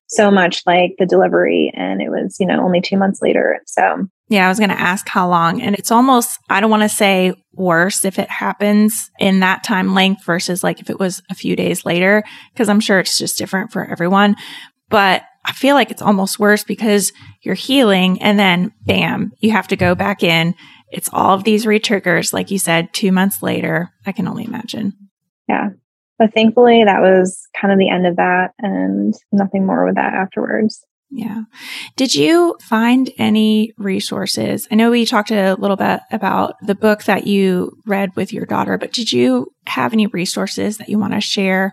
A: so much like the delivery. And it was, you know, only two months later. So
B: yeah, I was going to ask how long. And it's almost, I don't want to say worse if it happens in that time length versus like if it was a few days later, because I'm sure it's just different for everyone. But I feel like it's almost worse because you're healing and then bam, you have to go back in. It's all of these retriggers, like you said, two months later. I can only imagine.
A: Yeah. But thankfully, that was kind of the end of that and nothing more with that afterwards.
B: Yeah. Did you find any resources? I know we talked a little bit about the book that you read with your daughter, but did you have any resources that you want to share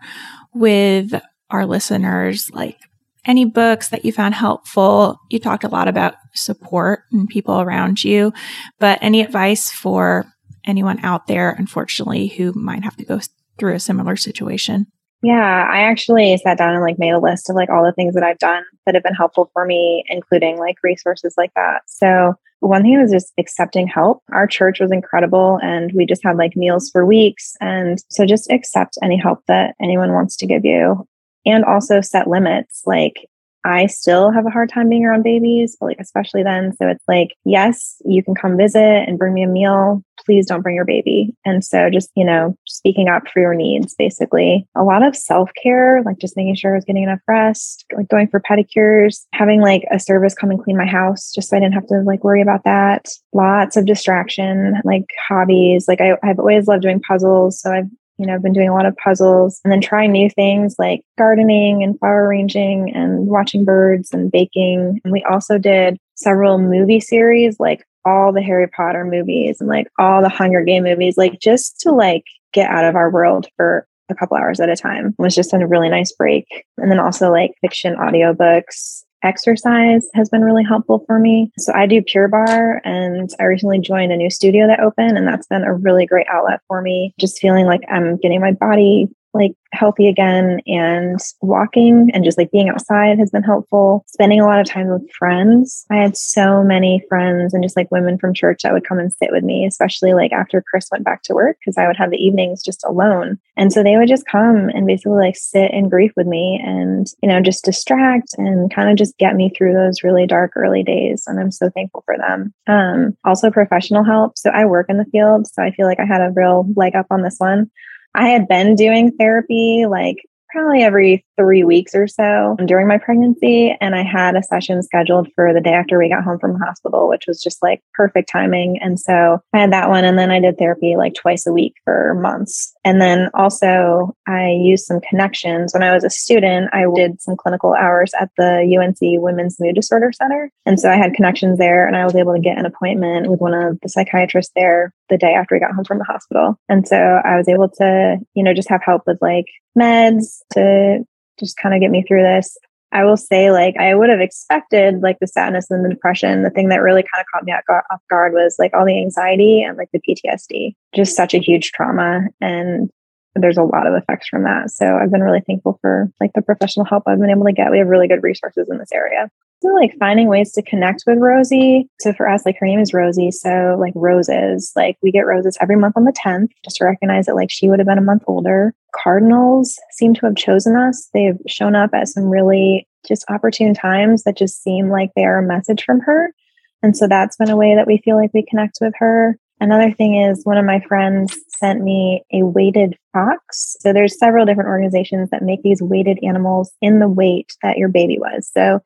B: with our listeners? Like any books that you found helpful? You talked a lot about support and people around you, but any advice for anyone out there, unfortunately, who might have to go through a similar situation?
A: Yeah, I actually sat down and like made a list of like all the things that I've done that have been helpful for me, including like resources like that. So one thing was just accepting help. Our church was incredible and we just had like meals for weeks. And so just accept any help that anyone wants to give you and also set limits. Like I still have a hard time being around babies, but like especially then. So it's like, yes, you can come visit and bring me a meal. Please don't bring your baby. And so just, you know, speaking up for your needs, basically. A lot of self-care, like just making sure I was getting enough rest, like going for pedicures, having like a service come and clean my house just so I didn't have to like worry about that. Lots of distraction, like hobbies. Like I, I've always loved doing puzzles. So I've you know, I've been doing a lot of puzzles and then trying new things like gardening and flower arranging and watching birds and baking. And we also did several movie series, like all the Harry Potter movies and like all the Hunger Game movies, like just to like get out of our world for a couple hours at a time. It was just a really nice break. And then also like fiction audiobooks exercise has been really helpful for me. So I do Pure Barre and I recently joined a new studio that opened and that's been a really great outlet for me. Just feeling like I'm getting my body like healthy again and walking and just like being outside has been helpful. Spending a lot of time with friends. I had so many friends and just like women from church that would come and sit with me, especially like after Chris went back to work because I would have the evenings just alone. And so they would just come and basically like sit in grief with me and, you know, just distract and kind of just get me through those really dark early days. And I'm so thankful for them. Um, also professional help. So I work in the field. So I feel like I had a real leg up on this one. I had been doing therapy like probably every three weeks or so during my pregnancy. And I had a session scheduled for the day after we got home from hospital, which was just like perfect timing. And so I had that one. And then I did therapy like twice a week for months. And then also I used some connections. When I was a student, I did some clinical hours at the UNC Women's Mood Disorder Center. And so I had connections there and I was able to get an appointment with one of the psychiatrists there the day after we got home from the hospital. And so I was able to, you know, just have help with like meds to just kind of get me through this. I will say, like, I would have expected like the sadness and the depression. The thing that really kind of caught me off guard was like all the anxiety and like the PTSD, just such a huge trauma. And there's a lot of effects from that. So I've been really thankful for like the professional help I've been able to get. We have really good resources in this area. So like finding ways to connect with Rosie. So for us, like her name is Rosie. So like roses, like we get roses every month on the 10th just to recognize that like she would have been a month older. Cardinals seem to have chosen us. They've shown up at some really just opportune times that just seem like they are a message from her. And so that's been a way that we feel like we connect with her. Another thing is one of my friends sent me a weighted fox. So there's several different organizations that make these weighted animals in the weight that your baby was. So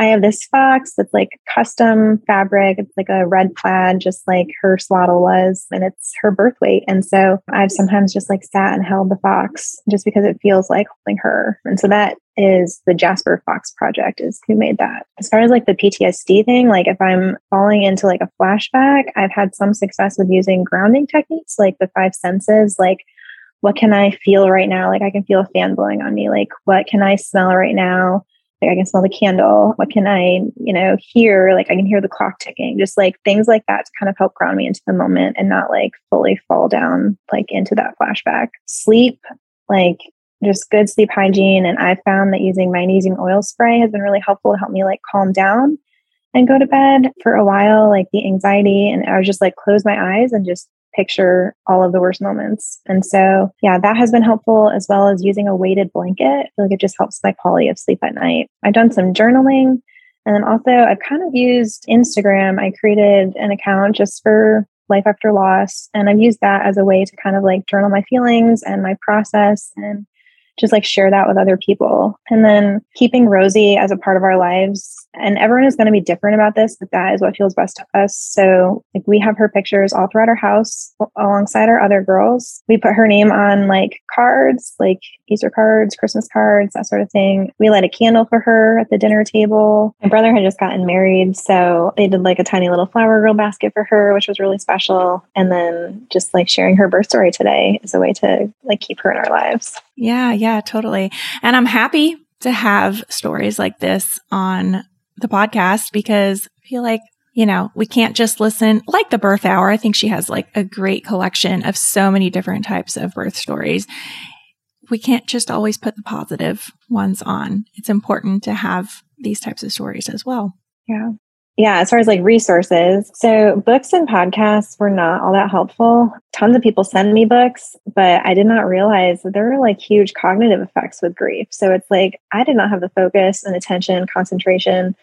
A: I have this fox that's like custom fabric. It's like a red plaid, just like her swaddle was, and it's her birth weight. And so I've sometimes just like sat and held the fox just because it feels like holding her. And so that is the Jasper Fox project is who made that. As far as like the PTSD thing, like if I'm falling into like a flashback, I've had some success with using grounding techniques like the five senses, like what can I feel right now? Like I can feel a fan blowing on me. Like what can I smell right now? Like I can smell the candle. What can I, you know, hear? Like I can hear the clock ticking. Just like things like that to kind of help ground me into the moment and not like fully fall down like into that flashback. Sleep, like just good sleep hygiene. And I found that using magnesium oil spray has been really helpful to help me like calm down and go to bed for a while, like the anxiety. And I was just like close my eyes and just picture all of the worst moments. And so, yeah, that has been helpful as well as using a weighted blanket. I feel like it just helps my quality of sleep at night. I've done some journaling. And then also, I've kind of used Instagram. I created an account just for life after loss. And I've used that as a way to kind of like journal my feelings and my process and just like share that with other people. And then keeping Rosie as a part of our lives. And everyone is going to be different about this, but that is what feels best to us. So, like, we have her pictures all throughout our house alongside our other girls. We put her name on like cards, like Easter cards, Christmas cards, that sort of thing. We light a candle for her at the dinner table. My brother had just gotten married. So, they did like a tiny little flower girl basket for her, which was really special. And then just like sharing her birth story today is a way to like keep her in our lives.
B: Yeah, yeah, totally. And I'm happy to have stories like this on the podcast because I feel like, you know, we can't just listen like the birth hour. I think she has like a great collection of so many different types of birth stories. We can't just always put the positive ones on. It's important to have these types of stories as well.
A: Yeah yeah, as far as like resources, so books and podcasts were not all that helpful. Tons of people send me books, but I did not realize that there are like huge cognitive effects with grief. So it's like I did not have the focus and attention, concentration,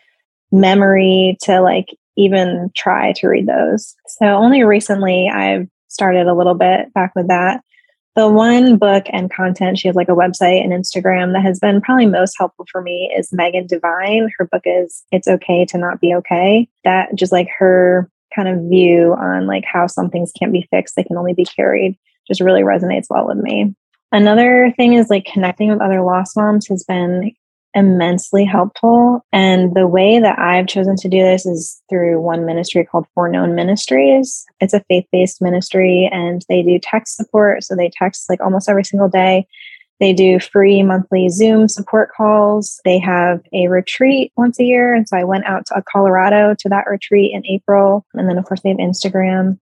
A: memory to like even try to read those. So only recently I've started a little bit back with that the one book and content she has like a website and instagram that has been probably most helpful for me is megan Devine. her book is it's okay to not be okay that just like her kind of view on like how some things can't be fixed they can only be carried just really resonates well with me. Another thing is like connecting with other lost moms has been immensely helpful. And the way that I've chosen to do this is through one ministry called Foreknown Ministries. It's a faith based ministry and they do text support. So they text like almost every single day. They do free monthly Zoom support calls. They have a retreat once a year. And so I went out to Colorado to that retreat in April. And then, of course, they have Instagram.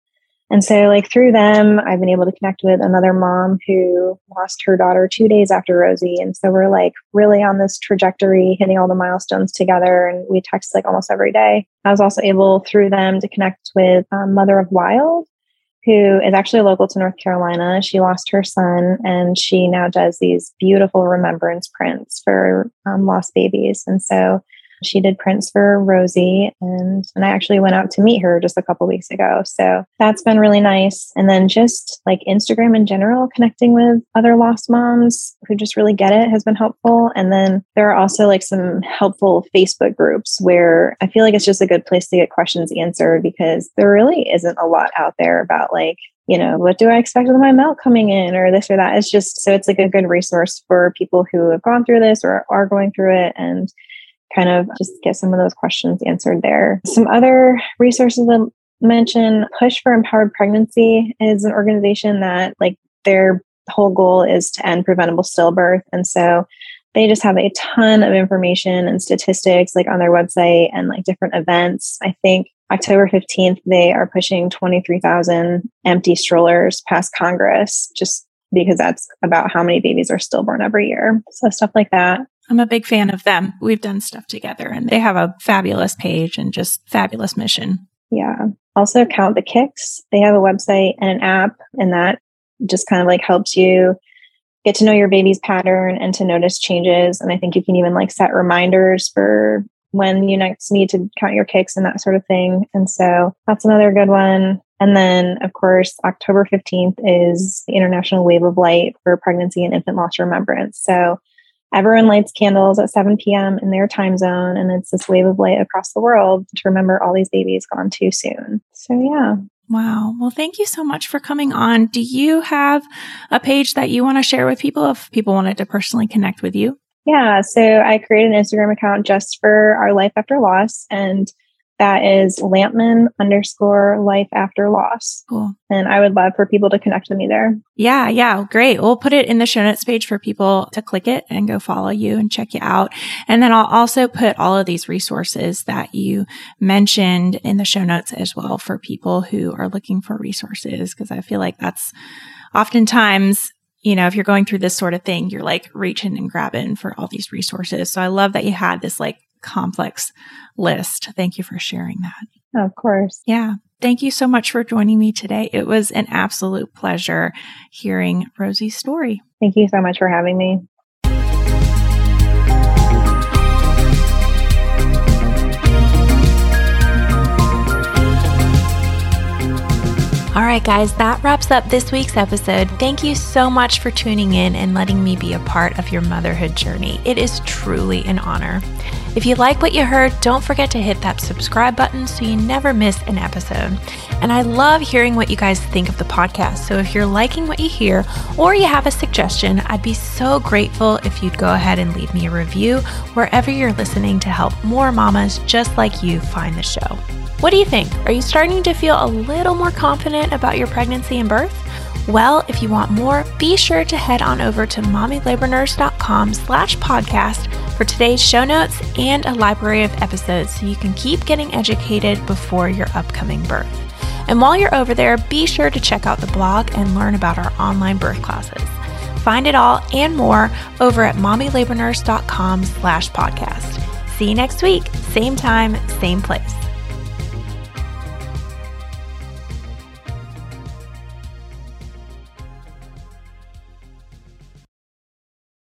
A: And so, like, through them, I've been able to connect with another mom who lost her daughter two days after Rosie. And so, we're like really on this trajectory, hitting all the milestones together. And we text like almost every day. I was also able through them to connect with um, Mother of Wild, who is actually local to North Carolina. She lost her son and she now does these beautiful remembrance prints for um, lost babies. And so she did prints for Rosie and and I actually went out to meet her just a couple weeks ago. So that's been really nice. And then just like Instagram in general, connecting with other lost moms who just really get it has been helpful. And then there are also like some helpful Facebook groups where I feel like it's just a good place to get questions answered because there really isn't a lot out there about like you know, what do I expect with my milk coming in or this or that? It's just so it's like a good resource for people who have gone through this or are going through it and kind of just get some of those questions answered there. Some other resources to mention Push for Empowered Pregnancy is an organization that, like, their whole goal is to end preventable stillbirth. And so they just have a ton of information and statistics like on their website and like different events. I think October 15th, they are pushing 23,000 empty strollers past Congress just because that's about how many babies are stillborn every year. So stuff like that.
B: I'm a big fan of them. We've done stuff together and they have a fabulous page and just fabulous mission.
A: Yeah. Also, Count the Kicks. They have a website and an app, and that just kind of like helps you get to know your baby's pattern and to notice changes. And I think you can even like set reminders for when you next need to count your kicks and that sort of thing. And so that's another good one. And then, of course, October 15th is the International Wave of Light for Pregnancy and Infant Loss Remembrance. So everyone lights candles at 7 p.m. in their time zone, and it's this wave of light across the world to remember all these babies gone too soon. So, yeah.
B: Wow. Well, thank you so much for coming on. Do you have a page that you want to share with people if people wanted to personally connect with you?
A: Yeah. So I created an Instagram account just for our life after loss. And that is Lampman underscore life after loss.
B: Cool.
A: And I would love for people to connect with me there.
B: Yeah, yeah, great. We'll put it in the show notes page for people to click it and go follow you and check you out. And then I'll also put all of these resources that you mentioned in the show notes as well for people who are looking for resources because I feel like that's oftentimes you know, if you're going through this sort of thing, you're like reaching and grabbing for all these resources. So I love that you had this like complex list. Thank you for sharing that.
A: Of course.
B: Yeah. Thank you so much for joining me today. It was an absolute pleasure hearing Rosie's story.
A: Thank you so much for having me.
B: All right, guys, that wraps up this week's episode. Thank you so much for tuning in and letting me be a part of your motherhood journey. It is truly an honor. If you like what you heard, don't forget to hit that subscribe button so you never miss an episode. And I love hearing what you guys think of the podcast. So if you're liking what you hear or you have a suggestion, I'd be so grateful if you'd go ahead and leave me a review wherever you're listening to help more mamas just like you find the show. What do you think? Are you starting to feel a little more confident about your pregnancy and birth? Well, if you want more, be sure to head on over to mommylabornurse.com slash podcast for today's show notes and a library of episodes so you can keep getting educated before your upcoming birth. And while you're over there, be sure to check out the blog and learn about our online birth classes. Find it all and more over at mommylabornurse.com slash podcast. See you next week, same time, same place.